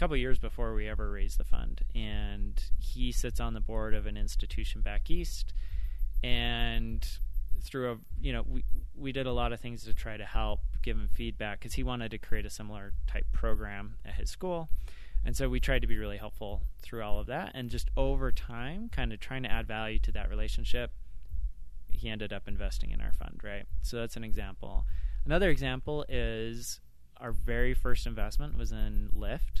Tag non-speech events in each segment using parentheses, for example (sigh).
couple years before we ever raised the fund, and he sits on the board of an institution back east, and through a you know we we did a lot of things to try to help give him feedback because he wanted to create a similar type program at his school. And so we tried to be really helpful through all of that. And just over time kind of trying to add value to that relationship he ended up investing in our fund right? So that's an example. Another example is our very first investment was in lyft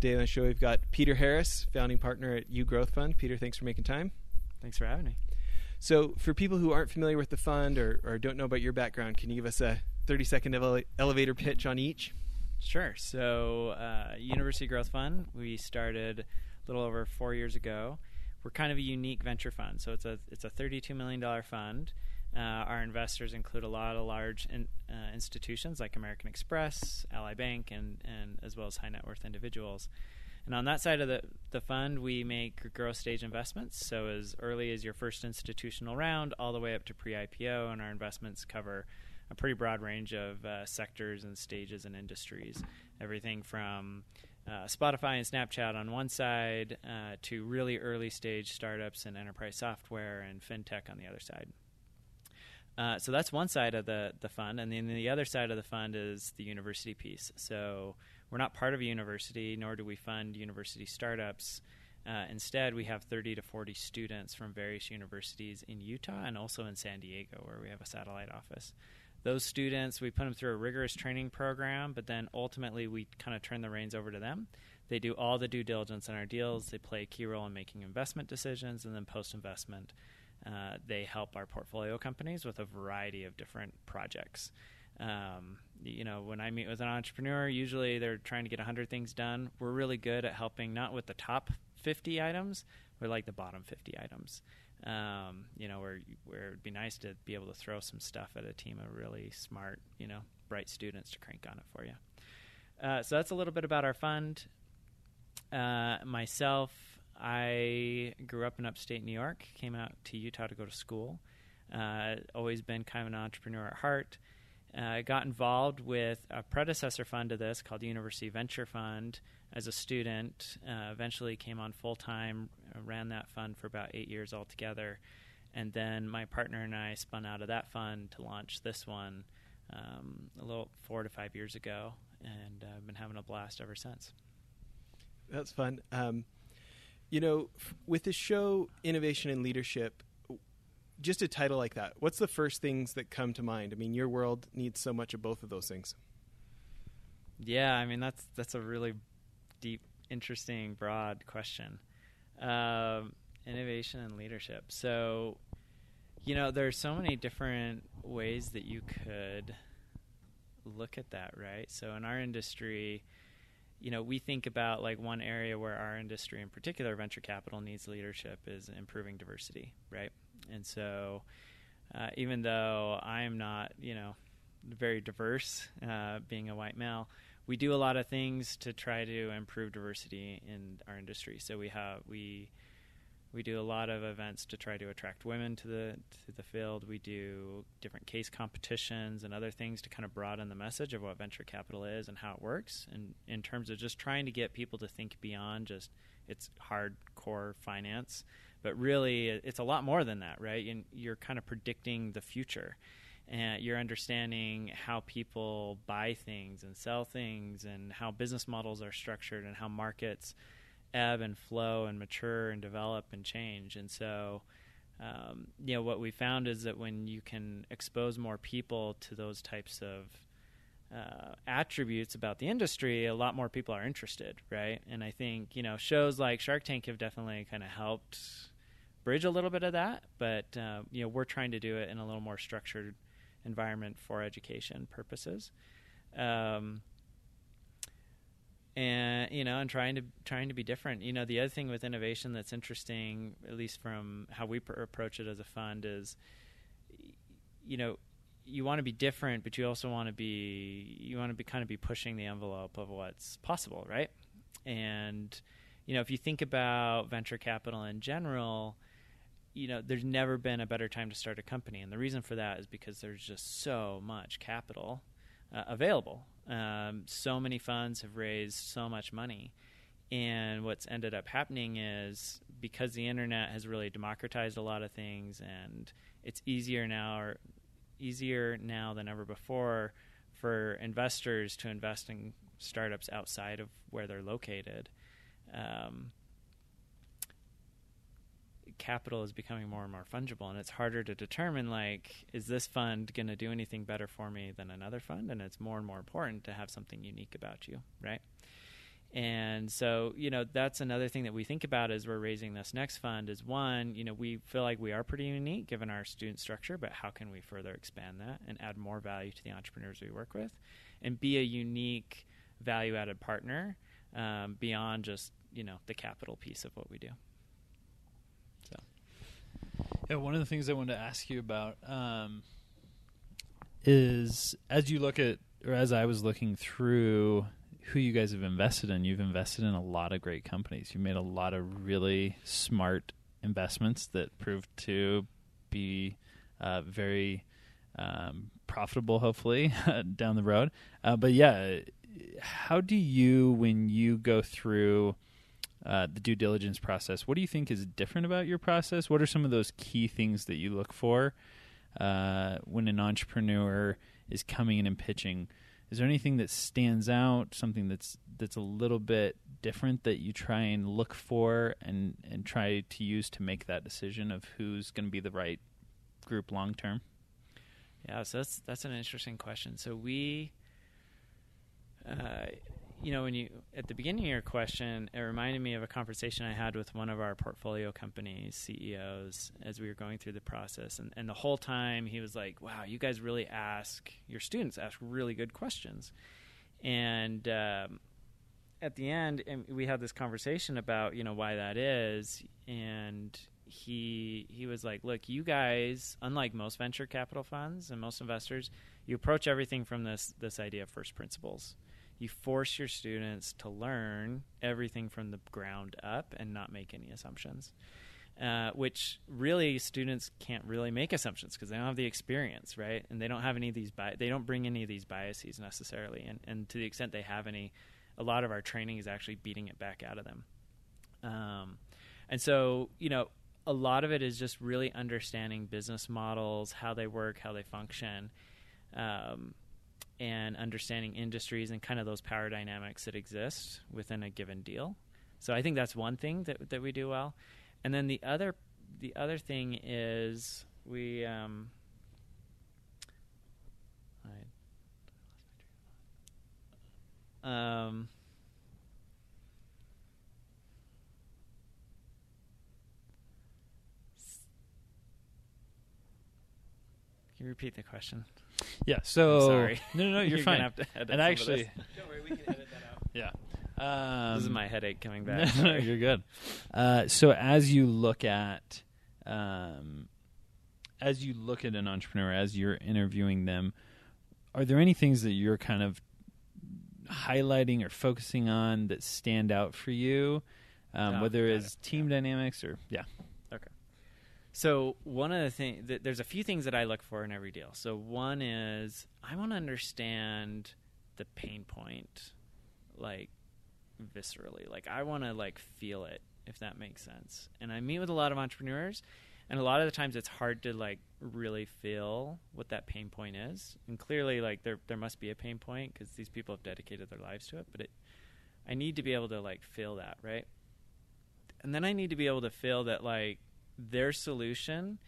Today on the show, we've got Peter Harris, founding partner at U Growth Fund. Peter, thanks for making time. thanks for having me So, for people who aren't familiar with the fund or, or don't know about your background, can you give us a 30 second ele- elevator pitch on each? Sure. So, uh, University Growth Fund, we started a little over four years ago. We're kind of a unique venture fund. So it's a it's a 32 million dollar fund. Uh, our investors include a lot of large in, uh, institutions like American Express, Ally Bank, and and as well as high net worth individuals. And on that side of the, the fund, we make growth stage investments. So as early as your first institutional round, all the way up to pre IPO, and our investments cover a pretty broad range of uh, sectors and stages and industries. Everything from uh, Spotify and Snapchat on one side uh, to really early stage startups and enterprise software and fintech on the other side. Uh, so that's one side of the, the fund, and then the other side of the fund is the university piece. So we're not part of a university, nor do we fund university startups. Uh, instead, we have 30 to 40 students from various universities in Utah and also in San Diego, where we have a satellite office. Those students, we put them through a rigorous training program, but then ultimately we kind of turn the reins over to them. They do all the due diligence on our deals. They play a key role in making investment decisions, and then post investment, uh, they help our portfolio companies with a variety of different projects. Um, you know, when I meet with an entrepreneur, usually they're trying to get 100 things done. We're really good at helping not with the top 50 items, we're like the bottom 50 items. Um, you know, where where it'd be nice to be able to throw some stuff at a team of really smart, you know, bright students to crank on it for you. Uh, so that's a little bit about our fund. Uh, myself, I grew up in upstate New York, came out to Utah to go to school. Uh, always been kind of an entrepreneur at heart. I uh, got involved with a predecessor fund to this called University Venture Fund as a student. Uh, eventually came on full time, uh, ran that fund for about eight years altogether. And then my partner and I spun out of that fund to launch this one um, a little four to five years ago. And I've been having a blast ever since. That's fun. Um, you know, with the show Innovation and Leadership, just a title like that, what's the first things that come to mind? I mean, your world needs so much of both of those things. Yeah, I mean that's that's a really deep, interesting, broad question. Um, innovation and leadership. So, you know, there's so many different ways that you could look at that, right? So, in our industry, you know, we think about like one area where our industry, in particular, venture capital needs leadership is improving diversity, right? And so, uh, even though I am not, you know, very diverse, uh, being a white male, we do a lot of things to try to improve diversity in our industry. So we have we we do a lot of events to try to attract women to the to the field. We do different case competitions and other things to kind of broaden the message of what venture capital is and how it works, and in terms of just trying to get people to think beyond just its hardcore finance, but really it's a lot more than that, right? You're kind of predicting the future and you're understanding how people buy things and sell things and how business models are structured and how markets ebb and flow and mature and develop and change and so um, you know what we found is that when you can expose more people to those types of uh, attributes about the industry, a lot more people are interested, right? And I think you know shows like Shark Tank have definitely kind of helped bridge a little bit of that, but uh, you know we're trying to do it in a little more structured environment for education purposes. Um, and you know and trying to trying to be different. You know the other thing with innovation that's interesting at least from how we pr- approach it as a fund is you know you want to be different but you also want to be you want to be kind of be pushing the envelope of what's possible right? And you know if you think about venture capital in general you know there's never been a better time to start a company. And the reason for that is because there's just so much capital uh, available um, so many funds have raised so much money. And what's ended up happening is because the internet has really democratized a lot of things and it's easier now or easier now than ever before for investors to invest in startups outside of where they're located. Um, capital is becoming more and more fungible and it's harder to determine like is this fund going to do anything better for me than another fund? And it's more and more important to have something unique about you right? And so you know that's another thing that we think about as we're raising this next fund is one you know we feel like we are pretty unique given our student structure but how can we further expand that and add more value to the entrepreneurs we work with? And be a unique value added partner um, beyond just you know the capital piece of what we do yeah, one of the things I wanted to ask you about um, is as you look at, or as I was looking through who you guys have invested in, you've invested in a lot of great companies. You've made a lot of really smart investments that proved to be uh, very um, profitable, hopefully, (laughs) down the road. Uh, but yeah, how do you, when you go through uh, the due diligence process. What do you think is different about your process? What are some of those key things that you look for uh, when an entrepreneur is coming in and pitching? Is there anything that stands out? Something that's that's a little bit different that you try and look for and and try to use to make that decision of who's going to be the right group long term? Yeah, so that's that's an interesting question. So we. Uh, you know, when you at the beginning of your question, it reminded me of a conversation I had with one of our portfolio companies CEOs as we were going through the process, and, and the whole time he was like, "Wow, you guys really ask your students ask really good questions," and um, at the end, we had this conversation about you know why that is, and he he was like, "Look, you guys, unlike most venture capital funds and most investors, you approach everything from this this idea of first principles." You force your students to learn everything from the ground up and not make any assumptions. Uh, which really students can't really make assumptions because they don't have the experience, right? And they don't have any of these bi- they don't bring any of these biases necessarily. And, and to the extent they have any, a lot of our training is actually beating it back out of them. Um, and so you know, a lot of it is just really understanding business models, how they work, how they function. Um, and understanding industries and kind of those power dynamics that exist within a given deal. So I think that's one thing that that we do well. And then the other the other thing is we um, um Can you repeat the question? Yeah. So I'm sorry. (laughs) No, no, no. You're, You're fine. gonna have to edit and some of actually, this. Don't worry, we can edit that out. (laughs) yeah. Um, this is my headache coming (laughs) back. no, Sorry. you're good. Uh, so as you look at, um, as you look at an entrepreneur, as you're interviewing them, are there any things that you're kind of highlighting or focusing on that stand out for you? Um, Oh, whether got it's it. team dynamics or yeah, So one of the things, th- there's a few things that I look for in every deal. So one is I want to understand the pain point, like viscerally. Like I want to like feel it, if that makes sense. And I meet with a lot of entrepreneurs, and a lot of the times it's hard to like really feel what that pain point is. And clearly, like there there must be a pain point because these people have dedicated their lives to it. But it, I need to be able to like feel that, right? And then I need to be able to feel that like their solution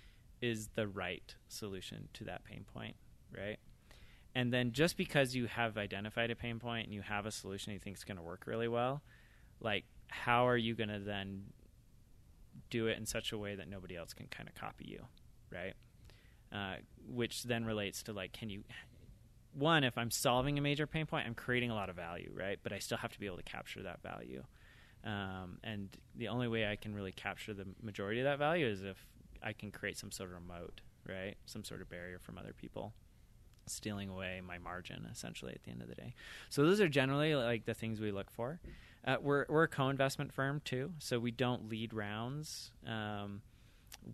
is the right solution to that pain point, right? And then just because you have identified a pain point and you have a solution you think is going to work really well, like how are you going to then do it in such a way that nobody else can kind of copy you, right? Uh, which then relates to like, can you one, if I'm solving a major pain point, I'm creating a lot of value, right? But I still have to be able to capture that value. Um, and the only way I can really capture the majority of that value is if I can create some sort of moat, right? Some sort of barrier from other people stealing away my margin essentially at the end of the day. So those are generally like the things we look for. Uh, we're we're a co-investment firm too, so we don't lead rounds. Um,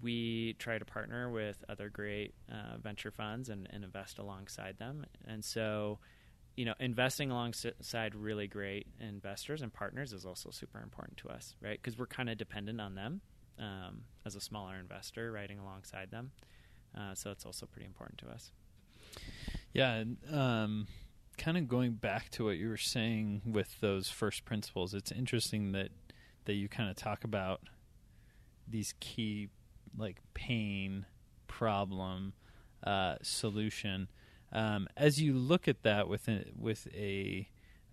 we try to partner with other great uh, venture funds and, and, invest alongside them. And so, you know, investing alongside really great investors and partners is also super important to us, right? Because we're kind of dependent on them um, as a smaller investor, riding alongside them. Uh, so it's also pretty important to us. Yeah. Um, kind of going back to what you were saying with those first principles, it's interesting that that you kind of talk about these key like pain, problem, uh, solution. Um, as you look at that with a, with a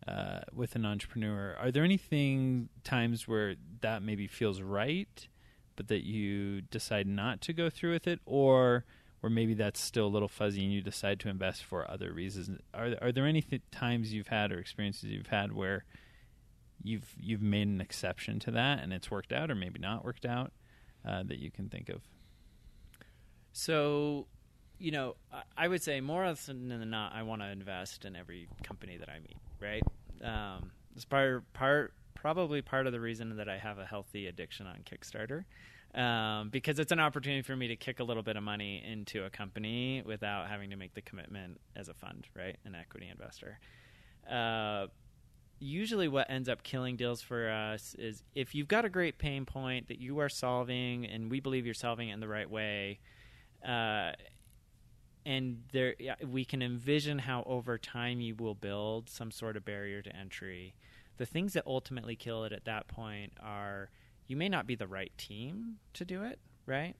uh, with an entrepreneur, are there anything times where that maybe feels right, but that you decide not to go through with it, or or maybe that's still a little fuzzy and you decide to invest for other reasons? Are are there any th- times you've had or experiences you've had where you've you've made an exception to that and it's worked out, or maybe not worked out? uh, that you can think of? So, you know, I would say more often than not, I want to invest in every company that I meet. Right? Um, it's part part probably part of the reason that I have a healthy addiction on Kickstarter. Um, because it's an opportunity for me to kick a little bit of money into a company without having to make the commitment as a fund, right? An equity investor. Uh, usually what ends up killing deals for us is if you've got a great pain point that you are solving and we believe you're solving it in the right way uh, and there we can envision how over time you will build some sort of barrier to entry the things that ultimately kill it at that point are you may not be the right team to do it right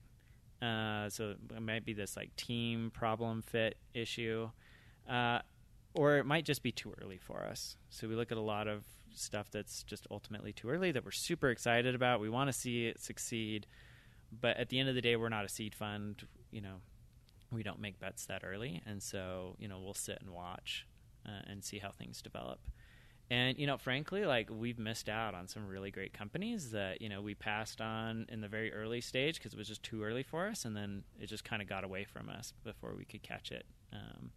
uh, so it might be this like team problem fit issue uh, or it might just be too early for us. So we look at a lot of stuff that's just ultimately too early that we're super excited about. We want to see it succeed, but at the end of the day, we're not a seed fund. You know, we don't make bets that early, and so you know we'll sit and watch uh, and see how things develop. And you know, frankly, like we've missed out on some really great companies that you know we passed on in the very early stage because it was just too early for us, and then it just kind of got away from us before we could catch it. Um,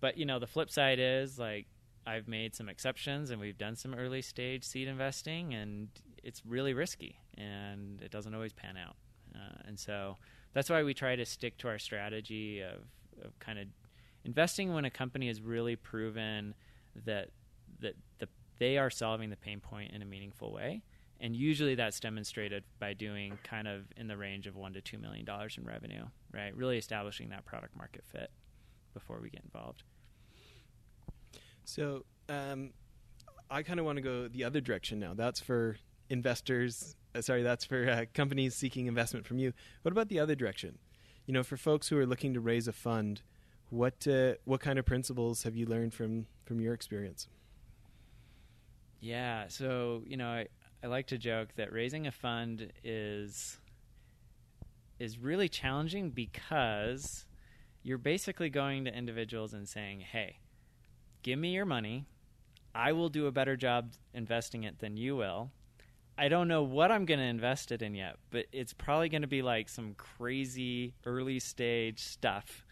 but you know, the flip side is like I've made some exceptions and we've done some early stage seed investing, and it's really risky and it doesn't always pan out. Uh, and so that's why we try to stick to our strategy of, of kind of investing when a company has really proven that that the, they are solving the pain point in a meaningful way. And usually that's demonstrated by doing kind of in the range of one to two million dollars in revenue, right? Really establishing that product market fit before we get involved. So um, I kind of want to go the other direction now. That's for investors. Uh, sorry, that's for uh, companies seeking investment from you. What about the other direction? You know, for folks who are looking to raise a fund, what uh, what kind of principles have you learned from from your experience? Yeah, so you know, I, I like to joke that raising a fund is is really challenging because you're basically going to individuals and saying, "Hey, give me your money. I will do a better job investing it than you will. I don't know what I'm going to invest it in yet, but it's probably going to be like some crazy early stage stuff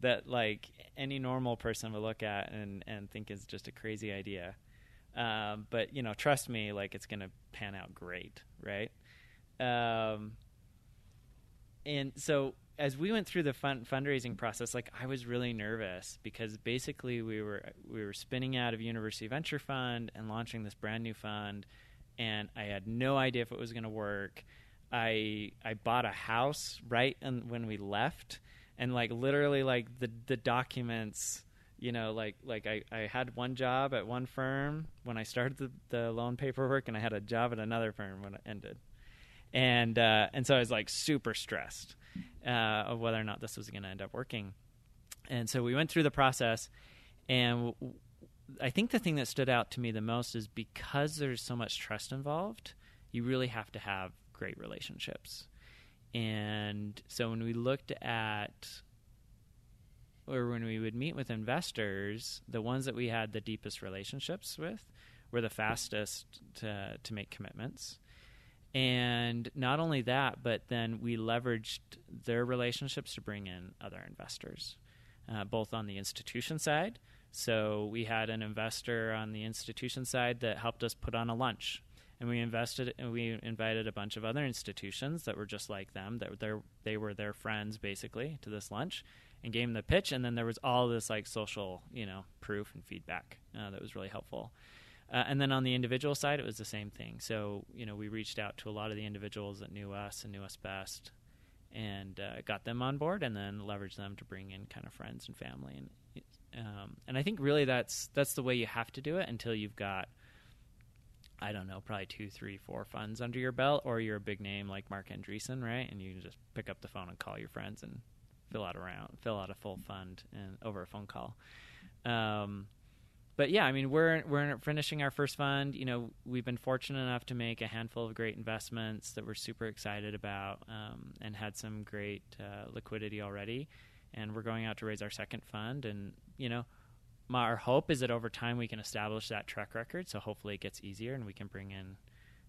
that like any normal person would look at and and think is just a crazy idea. Um, but you know, trust me, like it's going to pan out great, right? Um, and so as we went through the fund, fundraising process, like I was really nervous because basically we were we were spinning out of University Venture Fund and launching this brand new fund, and I had no idea if it was going to work. I I bought a house right and when we left, and like literally like the the documents, you know, like like I I had one job at one firm when I started the the loan paperwork, and I had a job at another firm when it ended, and uh, and so I was like super stressed uh, of whether or not this was going to end up working. And so we went through the process, and w- I think the thing that stood out to me the most is because there's so much trust involved, you really have to have great relationships. And so when we looked at or when we would meet with investors, the ones that we had the deepest relationships with were the fastest to to make commitments. And not only that, but then we leveraged their relationships to bring in other investors, uh, both on the institution side. So we had an investor on the institution side that helped us put on a lunch. And we invested and we invited a bunch of other institutions that were just like them that they were their friends basically to this lunch and gave them the pitch. And then there was all this like social you know proof and feedback uh, that was really helpful. Uh, and then on the individual side it was the same thing. So you know we reached out to a lot of the individuals that knew us and knew us best and uh, got them on board and then leveraged them to bring in kind of friends and family and um, and I think really that's that's the way you have to do it until you've got I don't know, probably two, three, four funds under your belt, or you're a big name like Marc Andreessen, right? And you can just pick up the phone and call your friends and fill out a round, fill out a full fund and over a phone call. Um, but yeah, I mean, we're we're finishing our first fund. You know, we've been fortunate enough to make a handful of great investments that we're super excited about, um, and had some great uh, liquidity already. And we're going out to raise our second fund, and you know, my, our hope is that over time we can establish that track record. So hopefully it gets easier and we can bring in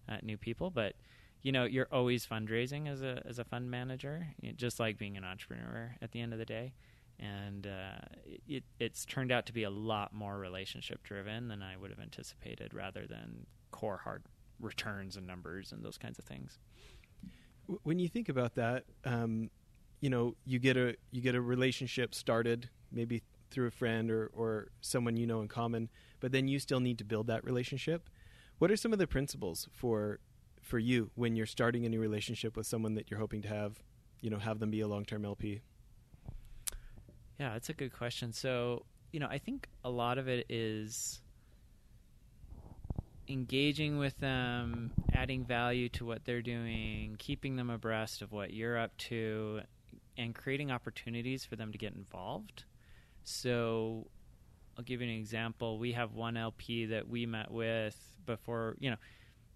uh, new people. But you know, you're always fundraising as a as a fund manager, just like being an entrepreneur at the end of the day. And uh, it, it's turned out to be a lot more relationship driven than I would have anticipated, rather than core hard returns and numbers and those kinds of things. When you think about that, um, you know, you get a you get a relationship started maybe through a friend or, or someone you know in common, but then you still need to build that relationship. What are some of the principles for for you when you're starting a new relationship with someone that you're hoping to have, you know, have them be a long term LP? Yeah, that's a good question. So, you know, I think a lot of it is engaging with them, adding value to what they're doing, keeping them abreast of what you're up to, and creating opportunities for them to get involved. So I'll give you an example. We have one LP that we met with before, you know,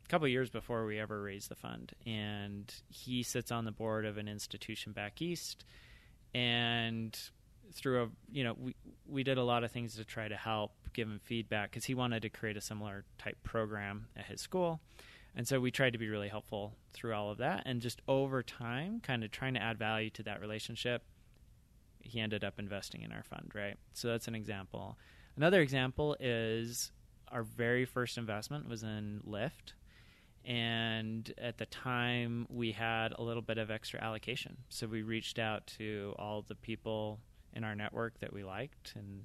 a couple years before we ever raised the fund, and he sits on the board of an institution back east. And through a, you know, we we did a lot of things to try to help give him feedback because he wanted to create a similar type program at his school. And so we tried to be really helpful through all of that, and just over time, kind of trying to add value to that relationship he ended up investing in our fund, right? So that's an example. Another example is our very first investment was in Lyft. And at the time, we had a little bit of extra allocation. So we reached out to all the people in our network that we liked and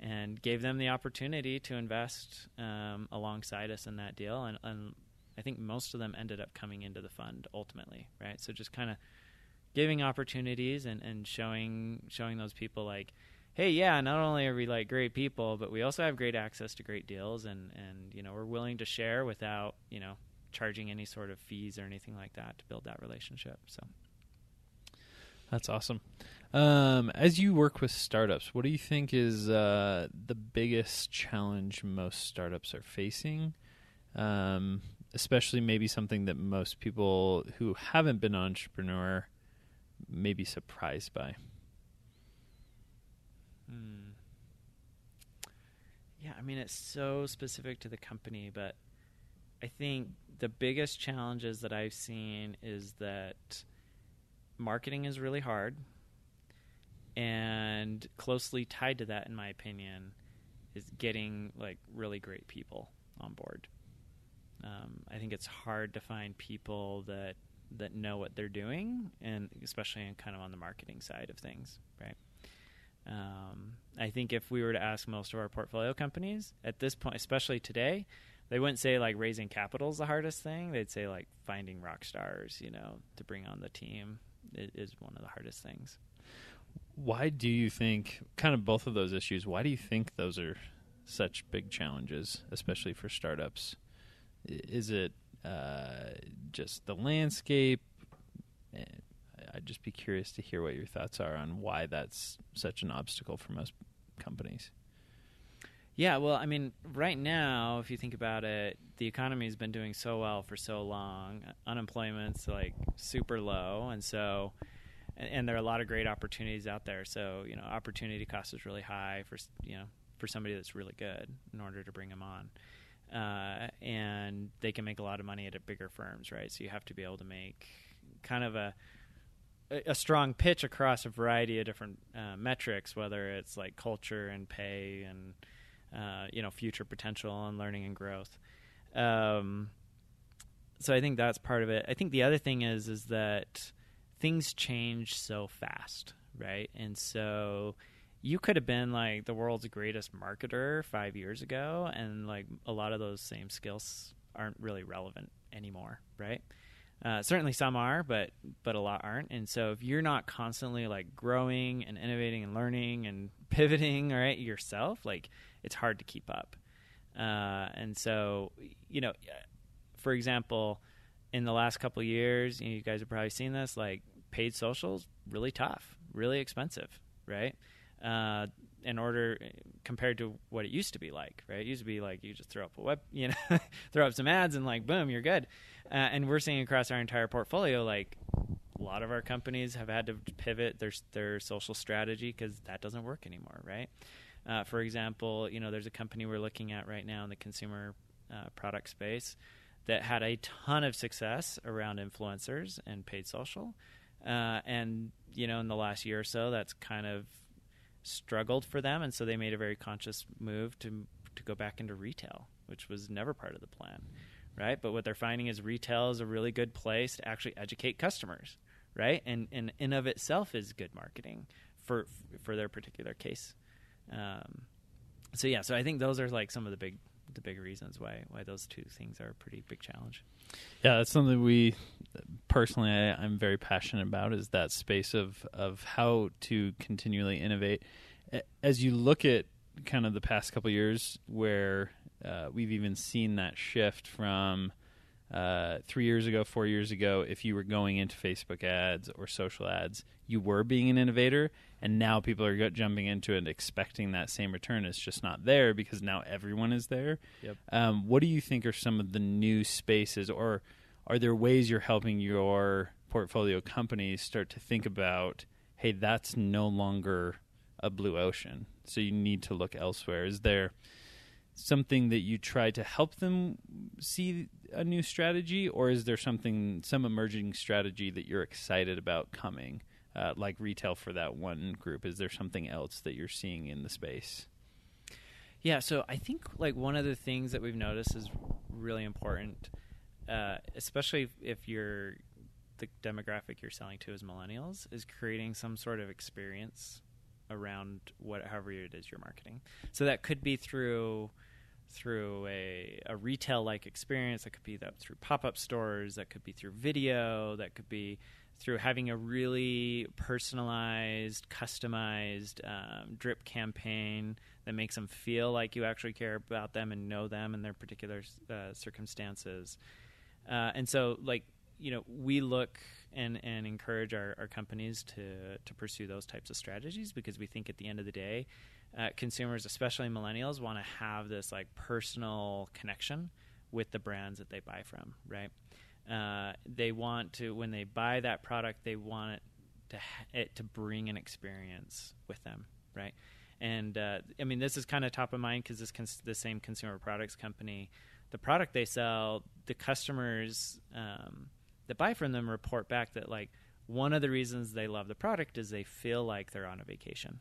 and gave them the opportunity to invest um, alongside us in that deal. And, and I think most of them ended up coming into the fund ultimately, right? So just kind of giving opportunities and, and showing showing those people like hey yeah not only are we like great people but we also have great access to great deals and and you know we're willing to share without you know charging any sort of fees or anything like that to build that relationship so. That's awesome. Um, as you work with startups what do you think is uh, the biggest challenge most startups are facing? Um, especially maybe something that most people who haven't been an entrepreneur may be surprised by? Hmm. Yeah, I mean, it's so specific to the company, but I think the biggest challenges that I've seen is that marketing is really hard. And closely tied to that, in my opinion, is getting like really great people on board. Um, I think it's hard to find people that that know what they're doing, and especially in kind of on the marketing side of things, right? Um, I think if we were to ask most of our portfolio companies at this point, especially today, they wouldn't say like raising capital is the hardest thing. They'd say like finding rock stars, you know, to bring on the team is one of the hardest things. Why do you think, kind of both of those issues, why do you think those are such big challenges, especially for startups? Is it uh, just the landscape. I'd just be curious to hear what your thoughts are on why that's such an obstacle for most companies. Yeah, well, I mean, right now, if you think about it, the economy has been doing so well for so long. Unemployment's like super low, and so and, and there are a lot of great opportunities out there. So you know, opportunity cost is really high for you know for somebody that's really good in order to bring them on. Uh, and they can make a lot of money at bigger firms, right? So you have to be able to make kind of a a a strong pitch across a variety of different uh, metrics, whether it's like culture and pay and uh, you know future potential and learning and growth. Um, so I think that's part of it. I think the other thing is is that things change so fast, right? And so you could have been like the world's greatest marketer five years ago, and like a lot of those same skills aren't really relevant anymore, right? Uh, certainly some are, but but a lot aren't. And so if you're not constantly like growing and innovating and learning and (laughs) pivoting, right, yourself, like it's hard to keep up. Uh, and so you know, for example, in the last couple years, you, know, you guys have probably seen this, like paid socials, really tough, really expensive, right? Uh, in order compared to what it used to be like, right? It used to be like you just throw up a web, (laughs) you know, throw up some ads and like boom, you're good. Uh, and we're seeing across our entire portfolio, like a lot of our companies have had to pivot their their social strategy because that doesn't work anymore, right? Uh, for example, you know, there's a company we're looking at right now in the consumer uh, product space that had a ton of success around influencers and paid social, uh, and you know, in the last year or so, that's kind of struggled for them, and so they made a very conscious move to to go back into retail, which was never part of the plan, right? But what they're finding is retail is a really good place to actually educate customers, right? And and in of itself is good marketing for for their particular case. Um, so yeah, so I think those are like some of the big the big reasons why why those two things are a pretty big challenge. Yeah, that's something we personally I, I'm very passionate about is that space of of how to continually innovate. As you look at kind of the past couple years, where uh, we've even seen that shift from uh, three years ago, four years ago, if you were going into Facebook ads or social ads, you were being an innovator, and now people are jumping into it expecting that same return. It's just not there because now everyone is there. Yep. Um, what do you think are some of the new spaces, or are there ways you're helping your portfolio companies start to think about, hey, that's no longer a blue ocean, so you need to look elsewhere? Is there something that you try to help them see a new strategy, or is there something, some emerging strategy that you're excited about coming, uh, like retail for that one group? Is there something else that you're seeing in the space? Yeah, so I think like one of the things that we've noticed is really important, uh, especially if, if you're the demographic you're selling to is millennials, is creating some sort of experience around what however it is you're marketing. So that could be through through a, a retail like experience. That could be that through pop up stores. That could be through video. That could be through having a really personalized, customized um, drip campaign that makes them feel like you actually care about them and know them and their particular uh, circumstances. Uh, and so, like you know, we look and and encourage our, our companies to to pursue those types of strategies because we think at the end of the day, uh, consumers, especially millennials, want to have this like personal connection with the brands that they buy from, right? Uh, they want to when they buy that product, they want it to ha- it to bring an experience with them, right? And uh, I mean, this is kind of top of mind because this cons- the same consumer products company, the product they sell, the customers um, that buy from them report back that like one of the reasons they love the product is they feel like they're on a vacation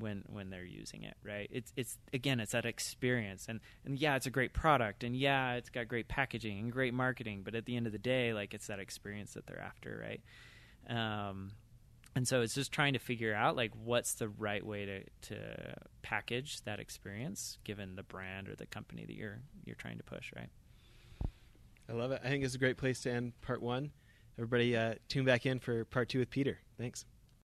when when they're using it right it's it's again it's that experience and and yeah it's a great product and yeah it's got great packaging and great marketing but at the end of the day like it's that experience that they're after right um and so it's just trying to figure out like what's the right way to to package that experience given the brand or the company that you're you're trying to push right I love it. I think it's a great place to end part one. Everybody, uh, tune back in for part two with Peter. Thanks.